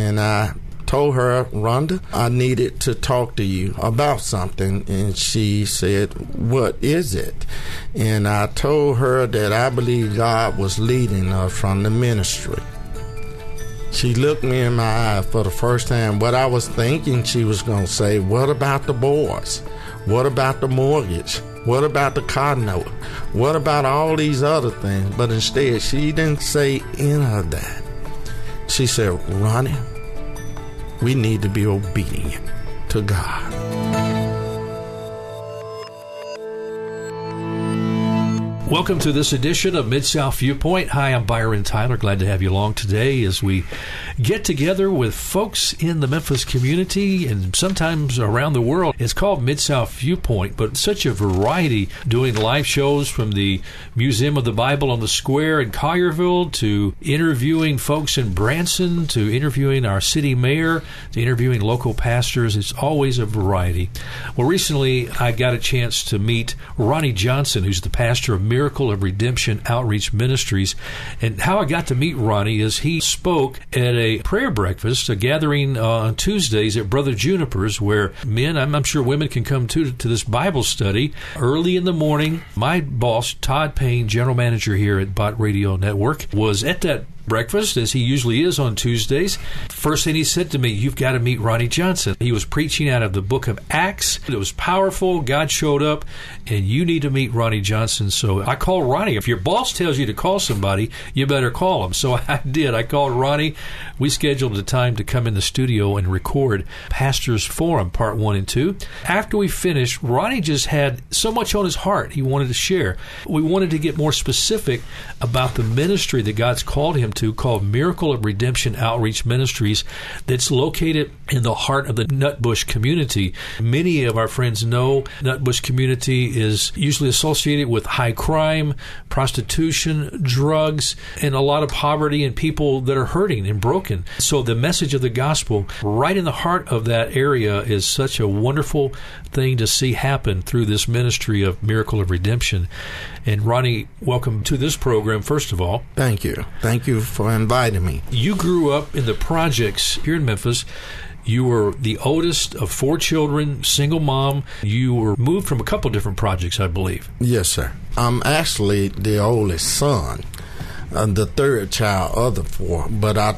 and I told her, Rhonda, I needed to talk to you about something. And she said, What is it? And I told her that I believe God was leading us from the ministry. She looked me in my eye for the first time. What I was thinking she was going to say, What about the boys? What about the mortgage? What about the car note? What about all these other things? But instead, she didn't say any of that. She said, Ronnie, we need to be obedient to God. Welcome to this edition of Mid South Viewpoint. Hi, I'm Byron Tyler. Glad to have you along today as we get together with folks in the Memphis community and sometimes around the world. It's called Mid South Viewpoint, but such a variety doing live shows from the Museum of the Bible on the Square in Collierville to interviewing folks in Branson to interviewing our city mayor to interviewing local pastors. It's always a variety. Well, recently I got a chance to meet Ronnie Johnson, who's the pastor of Miracle of Redemption Outreach Ministries. And how I got to meet Ronnie is he spoke at a prayer breakfast, a gathering uh, on Tuesdays at Brother Juniper's, where men, I'm, I'm sure women can come to, to this Bible study early in the morning. My boss, Todd Payne, general manager here at Bott Radio Network, was at that breakfast, as he usually is on Tuesdays. First thing he said to me, You've got to meet Ronnie Johnson. He was preaching out of the book of Acts. It was powerful. God showed up, and you need to meet Ronnie Johnson. So I called Ronnie. If your boss tells you to call somebody, you better call him. So I did. I called Ronnie. We scheduled a time to come in the studio and record Pastors Forum Part 1 and 2. After we finished, Ronnie just had so much on his heart he wanted to share. We wanted to get more specific about the ministry that God's called him to to called Miracle of Redemption Outreach Ministries that's located in the heart of the Nutbush community. Many of our friends know Nutbush community is usually associated with high crime, prostitution, drugs, and a lot of poverty and people that are hurting and broken. So the message of the gospel right in the heart of that area is such a wonderful thing to see happen through this ministry of Miracle of Redemption. And Ronnie, welcome to this program, first of all. Thank you. Thank you for inviting me. You grew up in the projects here in Memphis. You were the oldest of four children, single mom. You were moved from a couple different projects, I believe. Yes, sir. I'm actually the oldest son, uh, the third child of the four, but I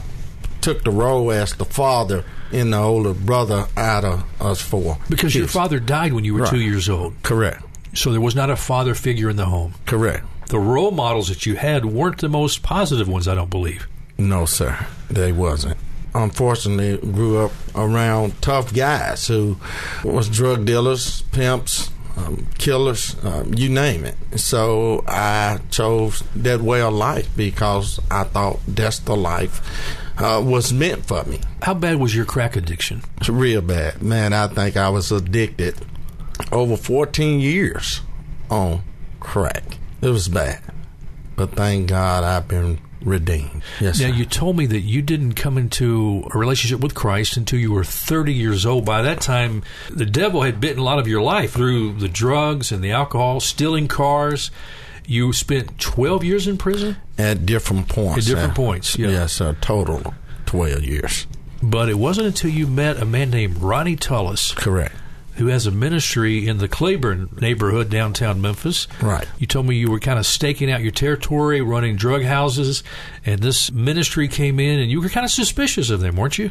took the role as the father and the older brother out of us four. Because kids. your father died when you were right. two years old. Correct. So there was not a father figure in the home. Correct. The role models that you had weren't the most positive ones, I don't believe. No, sir. They wasn't. Unfortunately, grew up around tough guys who was drug dealers, pimps, um, killers, um, you name it. So I chose that way of life because I thought that's the life uh, was meant for me. How bad was your crack addiction? It's real bad, man. I think I was addicted over 14 years on crack. It was bad. But thank God I've been redeemed. Yes. Now, sir. you told me that you didn't come into a relationship with Christ until you were 30 years old. By that time, the devil had bitten a lot of your life through the drugs and the alcohol, stealing cars. You spent 12 years in prison? At different points. At different points, yeah. Yes, a total 12 years. But it wasn't until you met a man named Ronnie Tullis. Correct who has a ministry in the Claiborne neighborhood downtown Memphis. Right. You told me you were kind of staking out your territory, running drug houses, and this ministry came in, and you were kind of suspicious of them, weren't you?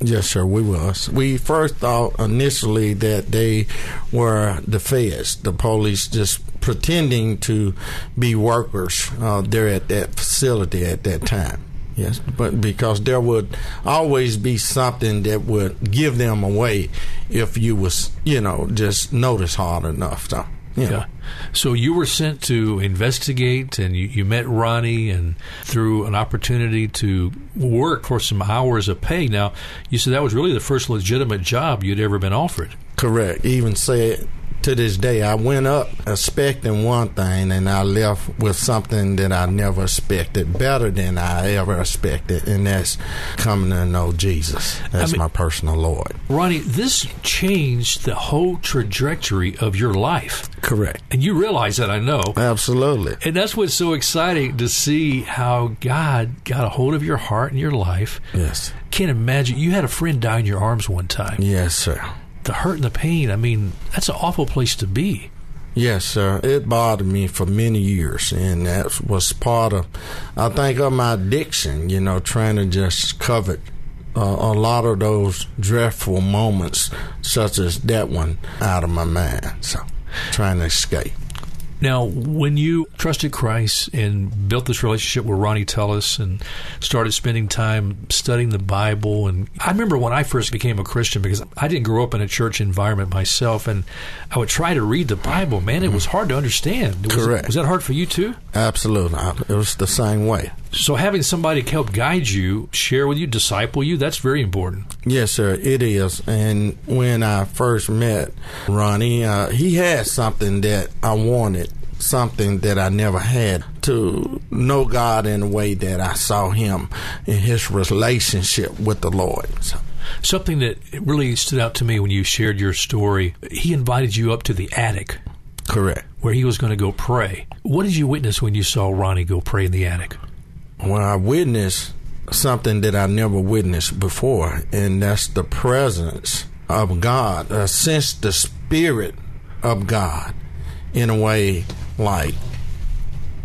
Yes, sir, we was. We first thought initially that they were the feds, the police, just pretending to be workers uh, there at that facility at that time. Yes, but because there would always be something that would give them away if you was, you know, just notice hard enough. So, you know. yeah. So you were sent to investigate, and you, you met Ronnie, and through an opportunity to work for some hours of pay. Now, you said that was really the first legitimate job you'd ever been offered. Correct. Even said to this day, I went up expecting one thing and I left with something that I never expected, better than I ever expected, and that's coming to know Jesus as I mean, my personal Lord. Ronnie, this changed the whole trajectory of your life. Correct. And you realize that, I know. Absolutely. And that's what's so exciting to see how God got a hold of your heart and your life. Yes. Can't imagine. You had a friend die in your arms one time. Yes, sir the hurt and the pain, I mean, that's an awful place to be. Yes, sir. It bothered me for many years, and that was part of, I think, of my addiction. You know, trying to just cover uh, a lot of those dreadful moments, such as that one, out of my mind. So, trying to escape. Now, when you trusted Christ and built this relationship with Ronnie Tullis and started spending time studying the Bible, and I remember when I first became a Christian because I didn't grow up in a church environment myself, and I would try to read the Bible. Man, it was hard to understand. Was, Correct. Was that hard for you too? Absolutely. It was the same way. So having somebody help guide you, share with you, disciple you, that's very important. Yes, sir, it is. And when I first met Ronnie, uh, he had something that I wanted, something that I never had to know God in a way that I saw him in his relationship with the Lord. So. Something that really stood out to me when you shared your story, he invited you up to the attic. Correct. Where he was going to go pray. What did you witness when you saw Ronnie go pray in the attic? Well, I witnessed something that I never witnessed before, and that's the presence of God, uh, sense the spirit of God in a way like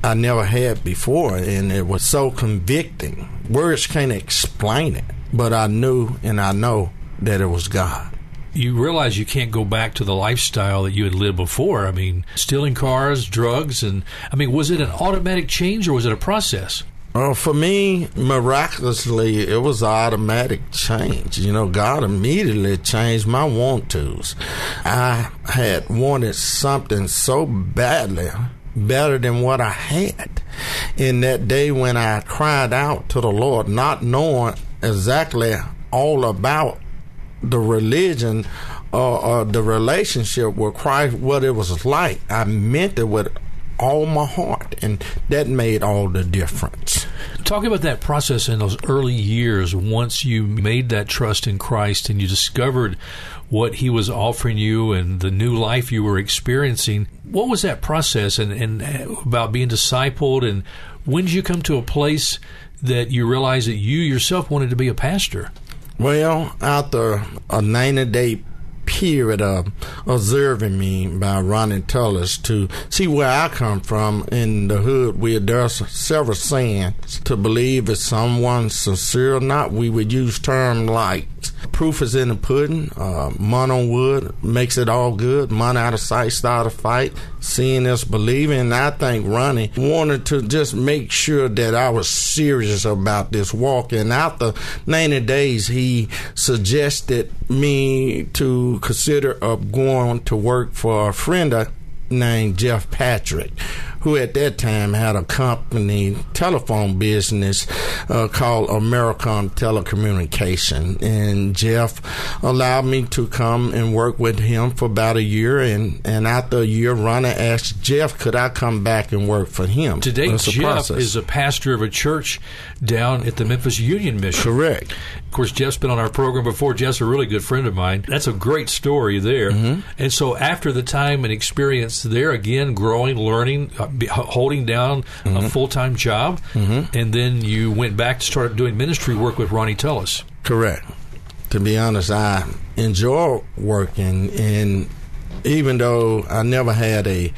I never had before, and it was so convicting. Words can't explain it, but I knew and I know that it was God you realize you can't go back to the lifestyle that you had lived before. I mean, stealing cars, drugs, and I mean, was it an automatic change or was it a process? Well, for me, miraculously, it was automatic change. You know, God immediately changed my want tos. I had wanted something so badly, better than what I had. In that day when I cried out to the Lord, not knowing exactly all about the religion or, or the relationship with Christ, what it was like, I meant it with all my heart, and that made all the difference. Talk about that process in those early years once you made that trust in Christ and you discovered what He was offering you and the new life you were experiencing. What was that process and, and about being discipled? And when did you come to a place that you realized that you yourself wanted to be a pastor? Well, after a 90 day period of observing me by Ronnie Tullis to see where I come from in the hood where there's several sayings to believe if someone's sincere or not. We would use terms like proof is in the pudding, uh, on wood makes it all good, money out of sight, start a fight, seeing is believing. I think Ronnie wanted to just make sure that I was serious about this walk. And after 90 days, he suggested me to consider of going to work for a friend named Jeff Patrick who at that time had a company telephone business uh, called Americom Telecommunication. And Jeff allowed me to come and work with him for about a year. And, and after a year, Ronnie asked Jeff, could I come back and work for him? Today, Jeff process. is a pastor of a church down at the Memphis Union Mission. Correct. Of course, Jeff's been on our program before. Jeff's a really good friend of mine. That's a great story there. Mm-hmm. And so, after the time and experience there, again, growing, learning, uh, holding down mm-hmm. a full time job, mm-hmm. and then you went back to start doing ministry work with Ronnie Tullis. Correct. To be honest, I enjoy working, and even though I never had a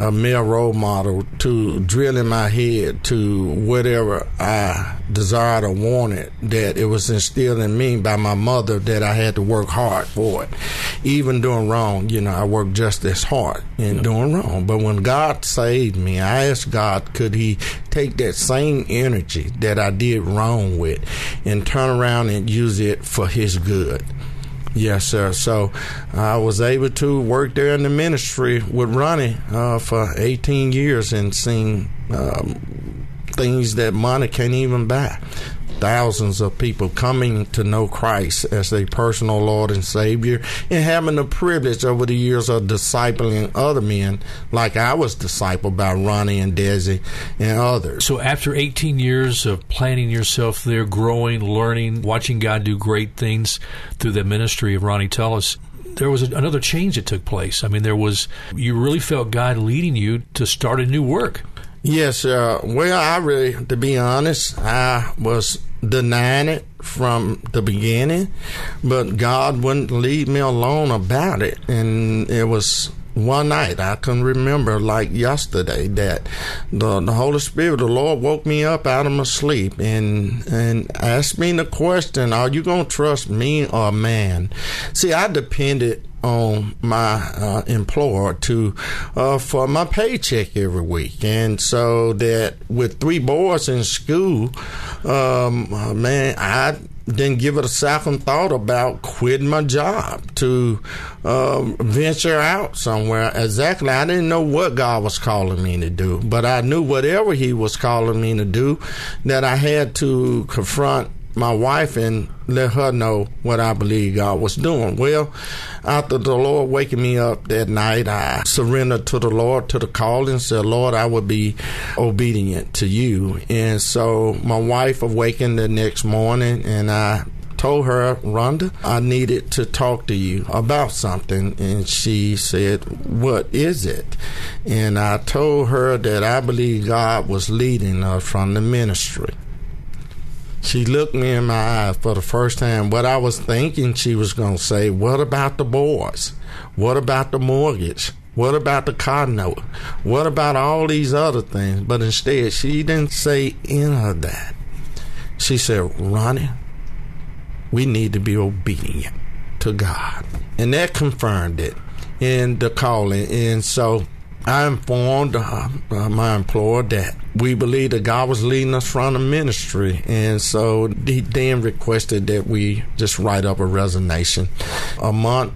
a male role model to drill in my head to whatever I desired or wanted that it was instilled in me by my mother that I had to work hard for it. Even doing wrong, you know, I worked just as hard in doing wrong. But when God saved me, I asked God, could He take that same energy that I did wrong with and turn around and use it for His good? Yes, sir. So I was able to work there in the ministry with Ronnie uh, for 18 years and seen um, things that money can't even buy. Thousands of people coming to know Christ as their personal Lord and Savior, and having the privilege over the years of discipling other men, like I was discipled by Ronnie and Desi and others. So, after 18 years of planting yourself there, growing, learning, watching God do great things through the ministry of Ronnie Tullis, there was another change that took place. I mean, there was, you really felt God leading you to start a new work. Yes, uh, well, I really, to be honest, I was denying it from the beginning, but God wouldn't leave me alone about it. And it was one night I can remember like yesterday that the, the Holy Spirit, the Lord woke me up out of my sleep and and asked me the question, Are you gonna trust me or man? See, I depended on my uh, employer to uh, for my paycheck every week, and so that with three boys in school, um, uh, man, I didn't give it a second thought about quitting my job to um, venture out somewhere. Exactly, I didn't know what God was calling me to do, but I knew whatever He was calling me to do, that I had to confront my wife and let her know what I believe God was doing. Well, after the Lord waking me up that night, I surrendered to the Lord, to the call, and said, Lord, I will be obedient to you. And so my wife awakened the next morning and I told her, Rhonda, I needed to talk to you about something. And she said, What is it? And I told her that I believe God was leading us from the ministry. She looked me in my eyes for the first time. What I was thinking she was going to say, What about the boys? What about the mortgage? What about the car note? What about all these other things? But instead, she didn't say any of that. She said, Ronnie, we need to be obedient to God. And that confirmed it in the calling. And so I informed uh, uh, my employer that we believed that God was leading us from the ministry. And so he then requested that we just write up a resignation. A month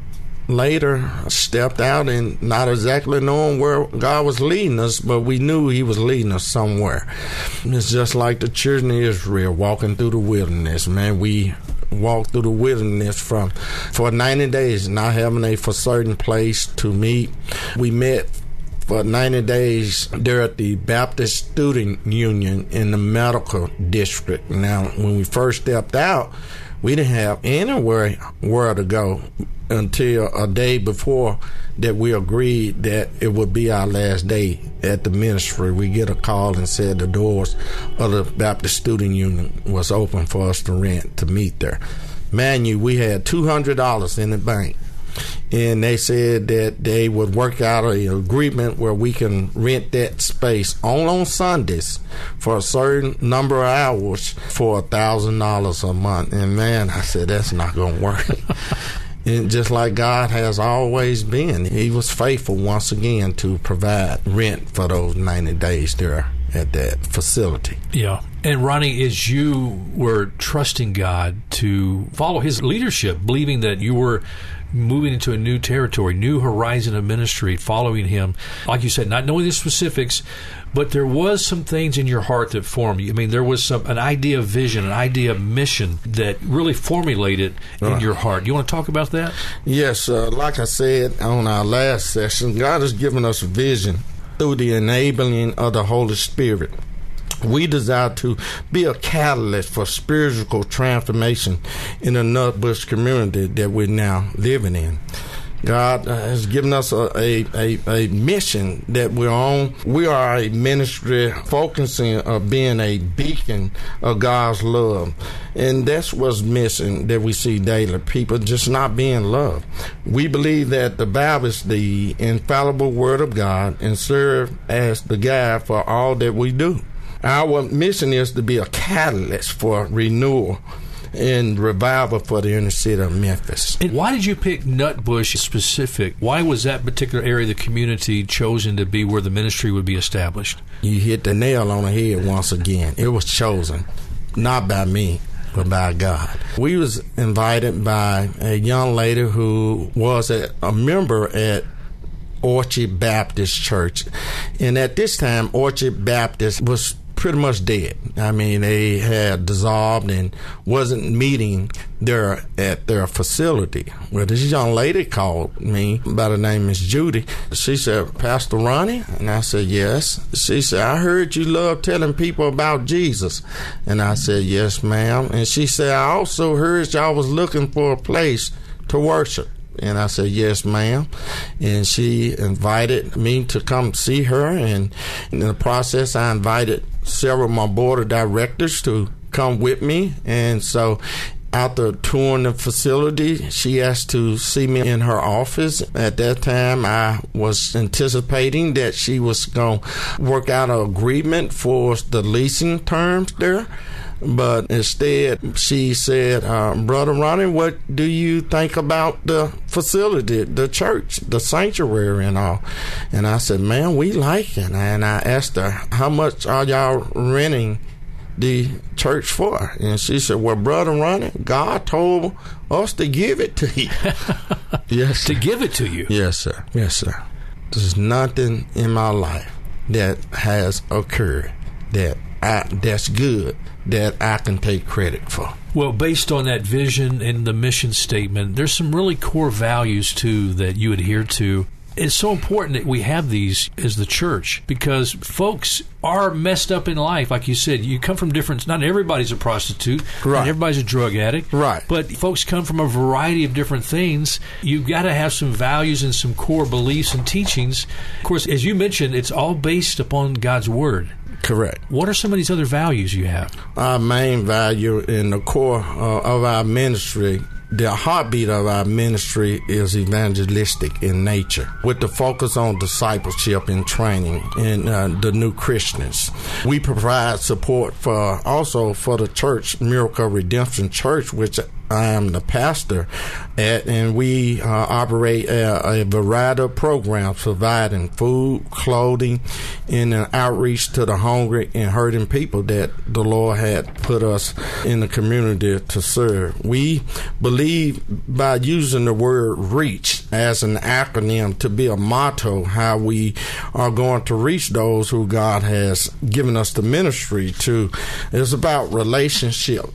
later stepped out and not exactly knowing where God was leading us, but we knew He was leading us somewhere. It's just like the children of Israel walking through the wilderness, man. We walked through the wilderness from for 90 days, not having a for certain place to meet. We met for 90 days there at the Baptist Student Union in the medical district. Now, when we first stepped out, we didn't have anywhere where to go until a day before that we agreed that it would be our last day at the ministry. We get a call and said the doors of the Baptist Student Union was open for us to rent to meet there. Man, you, we had two hundred dollars in the bank and they said that they would work out an agreement where we can rent that space only on Sundays for a certain number of hours for a thousand dollars a month. And man, I said that's not going to work. and just like God has always been, He was faithful once again to provide rent for those ninety days there at that facility. Yeah. And Ronnie, as you were trusting God to follow His leadership, believing that you were moving into a new territory, new horizon of ministry, following Him, like you said, not knowing the specifics, but there was some things in your heart that formed you. I mean, there was some an idea of vision, an idea of mission that really formulated in your heart. You want to talk about that? Yes, uh, like I said on our last session, God has given us vision through the enabling of the Holy Spirit. We desire to be a catalyst for spiritual transformation in the Nutbush community that we're now living in. God has given us a, a, a, a, mission that we're on. We are a ministry focusing on being a beacon of God's love. And that's what's missing that we see daily. People just not being loved. We believe that the Bible is the infallible word of God and serve as the guide for all that we do. Our mission is to be a catalyst for renewal and revival for the inner city of Memphis. And why did you pick Nutbush specific? Why was that particular area of the community chosen to be where the ministry would be established? You hit the nail on the head once again. It was chosen, not by me, but by God. We was invited by a young lady who was a, a member at Orchard Baptist Church. And at this time, Orchard Baptist was pretty much dead. I mean, they had dissolved and wasn't meeting there at their facility. Well, this young lady called me by the name is Judy. She said, Pastor Ronnie? And I said, yes. She said, I heard you love telling people about Jesus. And I said, yes, ma'am. And she said, I also heard y'all was looking for a place to worship. And I said, Yes, ma'am. And she invited me to come see her. And in the process, I invited several of my board of directors to come with me. And so after touring the facility, she asked to see me in her office. At that time, I was anticipating that she was going to work out an agreement for the leasing terms there. But instead, she said, uh, Brother Ronnie, what do you think about the facility, the church, the sanctuary, and all? And I said, Man, we like it. And I asked her, How much are y'all renting? the church for? And she said, Well, Brother Ronnie, God told us to give it to you. yes. To give it to you. Yes, sir. Yes, sir. There's nothing in my life that has occurred that I, that's good that I can take credit for. Well, based on that vision and the mission statement, there's some really core values too that you adhere to. It's so important that we have these as the church because folks are messed up in life. Like you said, you come from different, not everybody's a prostitute, right. everybody's a drug addict. Right. But folks come from a variety of different things. You've got to have some values and some core beliefs and teachings. Of course, as you mentioned, it's all based upon God's Word. Correct. What are some of these other values you have? Our main value in the core uh, of our ministry the heartbeat of our ministry is evangelistic in nature, with the focus on discipleship and training in uh, the new Christians. We provide support for also for the church, Miracle Redemption Church, which I am the pastor at, and we uh, operate a, a, variety of programs providing food, clothing, and an outreach to the hungry and hurting people that the Lord had put us in the community to serve. We believe by using the word reach as an acronym to be a motto how we are going to reach those who God has given us the ministry to. It's about relationship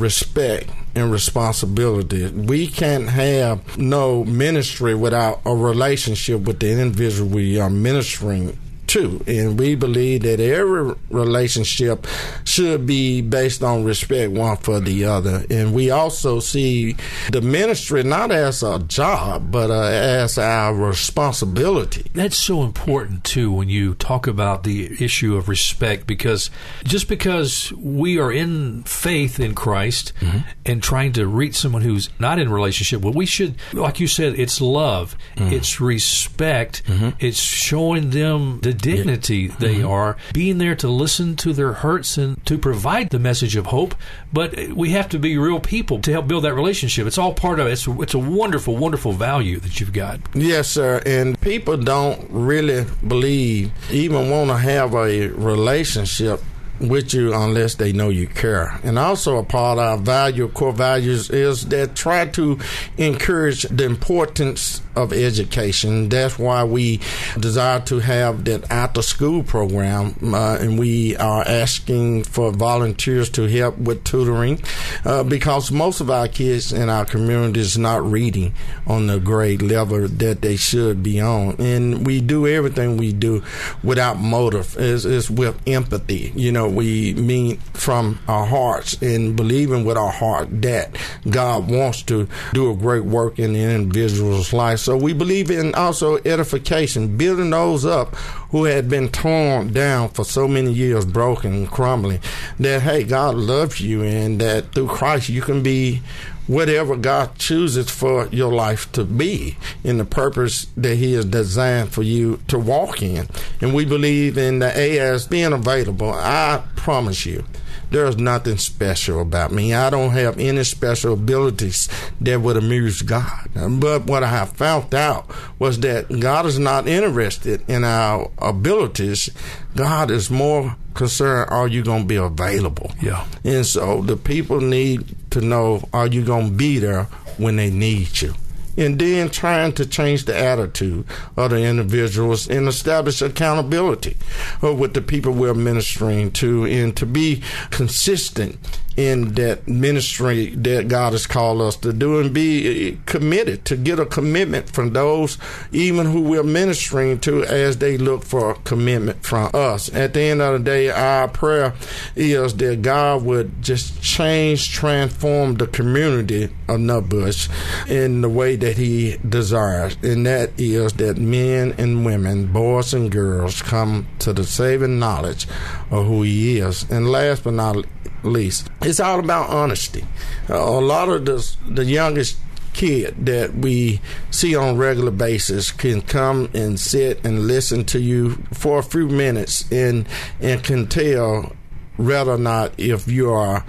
respect and responsibility. We can't have no ministry without a relationship with the individual we are ministering too. And we believe that every relationship should be based on respect one for the other. And we also see the ministry not as a job, but uh, as our responsibility. That's so important too when you talk about the issue of respect because just because we are in faith in Christ mm-hmm. and trying to reach someone who's not in relationship, well, we should, like you said, it's love, mm-hmm. it's respect, mm-hmm. it's showing them the dignity yeah. they mm-hmm. are, being there to listen to their hurts and to provide the message of hope. But we have to be real people to help build that relationship. It's all part of it. It's, it's a wonderful, wonderful value that you've got. Yes, sir. And people don't really believe, even want to have a relationship with you unless they know you care. And also a part of our value, core values is that try to encourage the importance of education. That's why we desire to have that after school program, uh, and we are asking for volunteers to help with tutoring uh, because most of our kids in our community is not reading on the grade level that they should be on. And we do everything we do without motive, is is with empathy. You know, we mean from our hearts and believing with our heart that God wants to do a great work in the individual's life. So we believe in also edification, building those up who had been torn down for so many years, broken and crumbling. That hey, God loves you, and that through Christ you can be whatever God chooses for your life to be in the purpose that He has designed for you to walk in. And we believe in the AS being available. I promise you there's nothing special about me. I don't have any special abilities that would amuse God. But what I have found out was that God is not interested in our abilities. God is more concerned, are you going to be available? Yeah. And so the people need to know, are you going to be there when they need you? And then trying to change the attitude of the individuals and establish accountability uh, with the people we're ministering to and to be consistent in that ministry that God has called us to do and be committed to get a commitment from those even who we're ministering to as they look for a commitment from us. At the end of the day, our prayer is that God would just change, transform the community of Nutbush in the way that He desires. And that is that men and women, boys and girls, come to the saving knowledge of who He is. And last but not least, it's all about honesty. Uh, a lot of the, the youngest kid that we see on a regular basis can come and sit and listen to you for a few minutes and and can tell whether or not if you are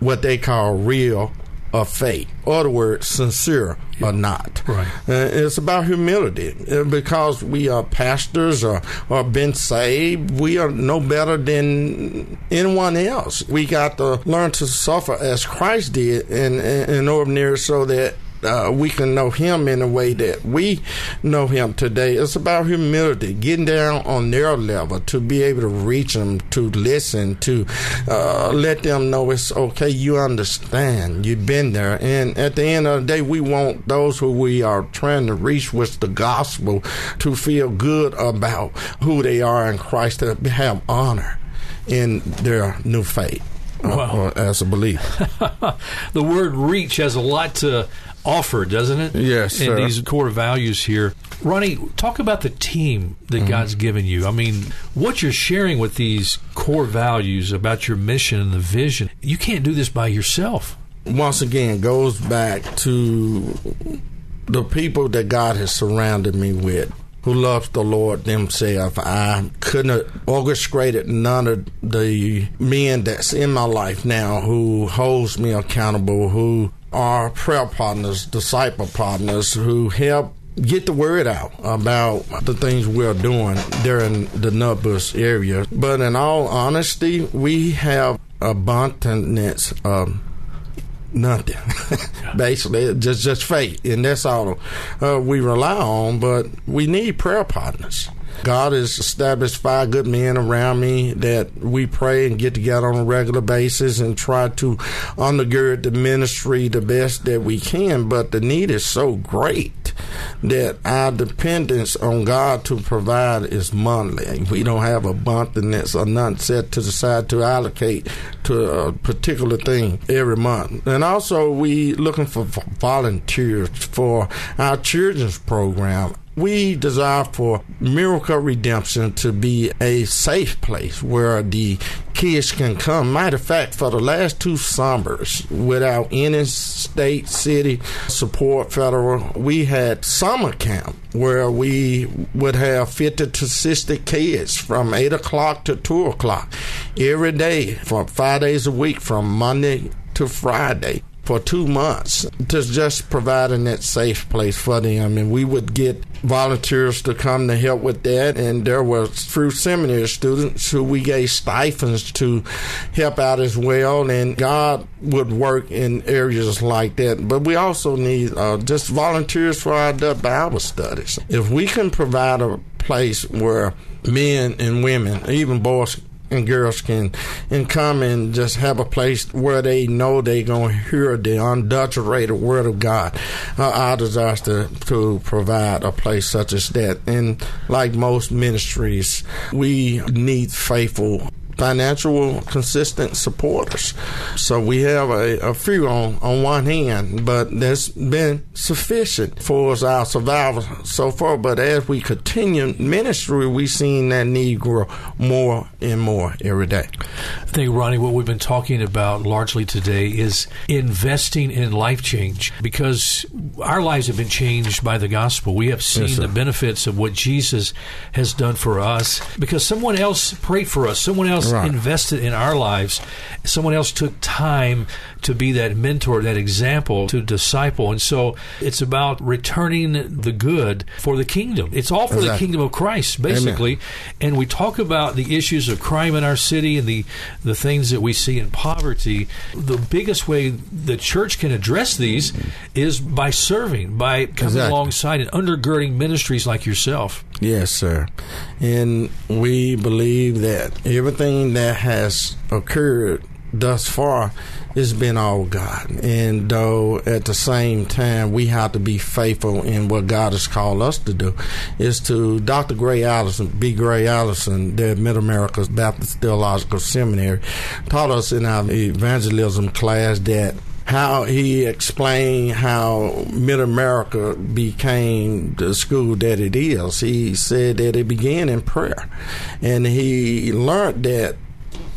what they call real or fake, or other words, sincere yeah. or not. Right. Uh, it's about humility uh, because we are pastors or, or been saved. We are no better than anyone else. We got to learn to suffer as Christ did in, in, in ordinary so that uh, we can know Him in a way that we know Him today. It's about humility, getting down on their level to be able to reach them, to listen, to uh, let them know it's okay. You understand. You've been there, and at the end of the day, we want those who we are trying to reach with the gospel to feel good about who they are in Christ, to have honor in their new faith. Uh, well, as a belief. the word reach has a lot to offer, doesn't it? Yes. And these core values here. Ronnie, talk about the team that mm-hmm. God's given you. I mean, what you're sharing with these core values about your mission and the vision, you can't do this by yourself. Once again, goes back to the people that God has surrounded me with who loves the Lord themselves. I couldn't have orchestrated none of the men that's in my life now who holds me accountable, who are prayer partners, disciple partners who help get the word out about the things we're doing in the Nutbush area. But in all honesty, we have abundance of nothing. Basically, just just faith, and that's all uh, we rely on. But we need prayer partners. God has established five good men around me that we pray and get together on a regular basis and try to undergird the ministry the best that we can. But the need is so great that our dependence on God to provide is monthly. We don't have abundance or none set to the side to allocate to a particular thing every month. And also, we looking for volunteers for our children's program we desire for Miracle Redemption to be a safe place where the kids can come. Matter of fact, for the last two summers, without any state, city support, federal, we had summer camp where we would have 50 to 60 kids from 8 o'clock to 2 o'clock every day for five days a week from Monday to Friday for two months to just providing that safe place for them. And we would get volunteers to come to help with that. And there were through seminary students who we gave stipends to help out as well. And God would work in areas like that. But we also need uh, just volunteers for our Bible studies. If we can provide a place where men and women, even boys and girls can and come and just have a place where they know they're going to hear the unadulterated word of God. Uh, our desire is to, to provide a place such as that. And like most ministries, we need faithful financial consistent supporters. So we have a, a few on, on one hand, but that's been sufficient for us, our survival so far. But as we continue ministry, we've seen that need grow more and more every day. I think, Ronnie, what we've been talking about largely today is investing in life change because our lives have been changed by the gospel. We have seen yes, the benefits of what Jesus has done for us because someone else prayed for us, someone else right. invested in our lives. Someone else took time to be that mentor, that example to disciple. And so it's about returning the good for the kingdom. It's all for exactly. the kingdom of Christ, basically. Amen. And we talk about the issues of crime in our city and the the things that we see in poverty, the biggest way the church can address these is by serving, by coming Exactly. alongside and undergirding ministries like yourself. Yes, sir. And we believe that everything that has occurred thus far has been all God. And though at the same time we have to be faithful in what God has called us to do, is to Dr. Gray Allison, B. Gray Allison, the Mid America Baptist Theological Seminary, taught us in our evangelism class that how he explained how Mid America became the school that it is. He said that it began in prayer, and he learned that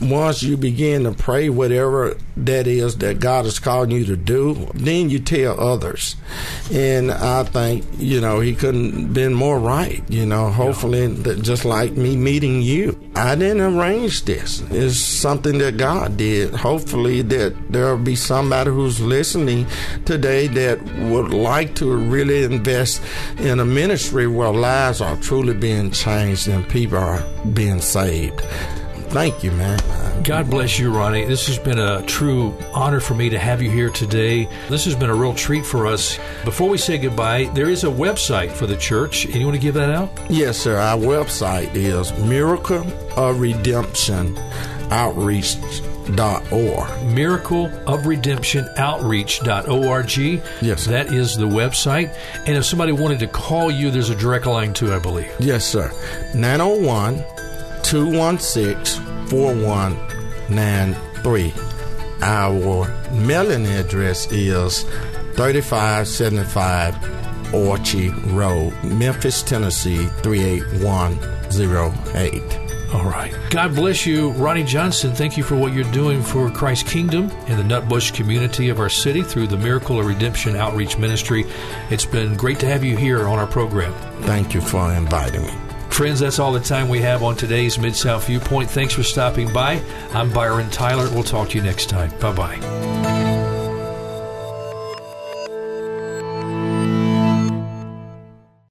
once you begin to pray whatever that is that God is calling you to do, then you tell others. And I think, you know, he couldn't been more right. You know, hopefully that just like me meeting you. I didn't arrange this. It's something that God did. Hopefully that there'll be somebody who's listening today that would like to really invest in a ministry where lives are truly being changed and people are being saved. Thank you, man. God bless you, Ronnie. This has been a true honor for me to have you here today. This has been a real treat for us. Before we say goodbye, there is a website for the church. And you want to give that out? Yes, sir. Our website is Miracle of Redemption Outreach.org. Miracle of Redemption Outreach.org. Yes, sir. That is the website. And if somebody wanted to call you, there's a direct line too, I believe. Yes, sir. 901 216 4193. Our mailing address is 3575 Orchie Road, Memphis, Tennessee 38108. All right. God bless you, Ronnie Johnson. Thank you for what you're doing for Christ's kingdom and the Nutbush community of our city through the Miracle of Redemption Outreach Ministry. It's been great to have you here on our program. Thank you for inviting me. Friends, that's all the time we have on today's Mid South Viewpoint. Thanks for stopping by. I'm Byron Tyler. We'll talk to you next time. Bye bye.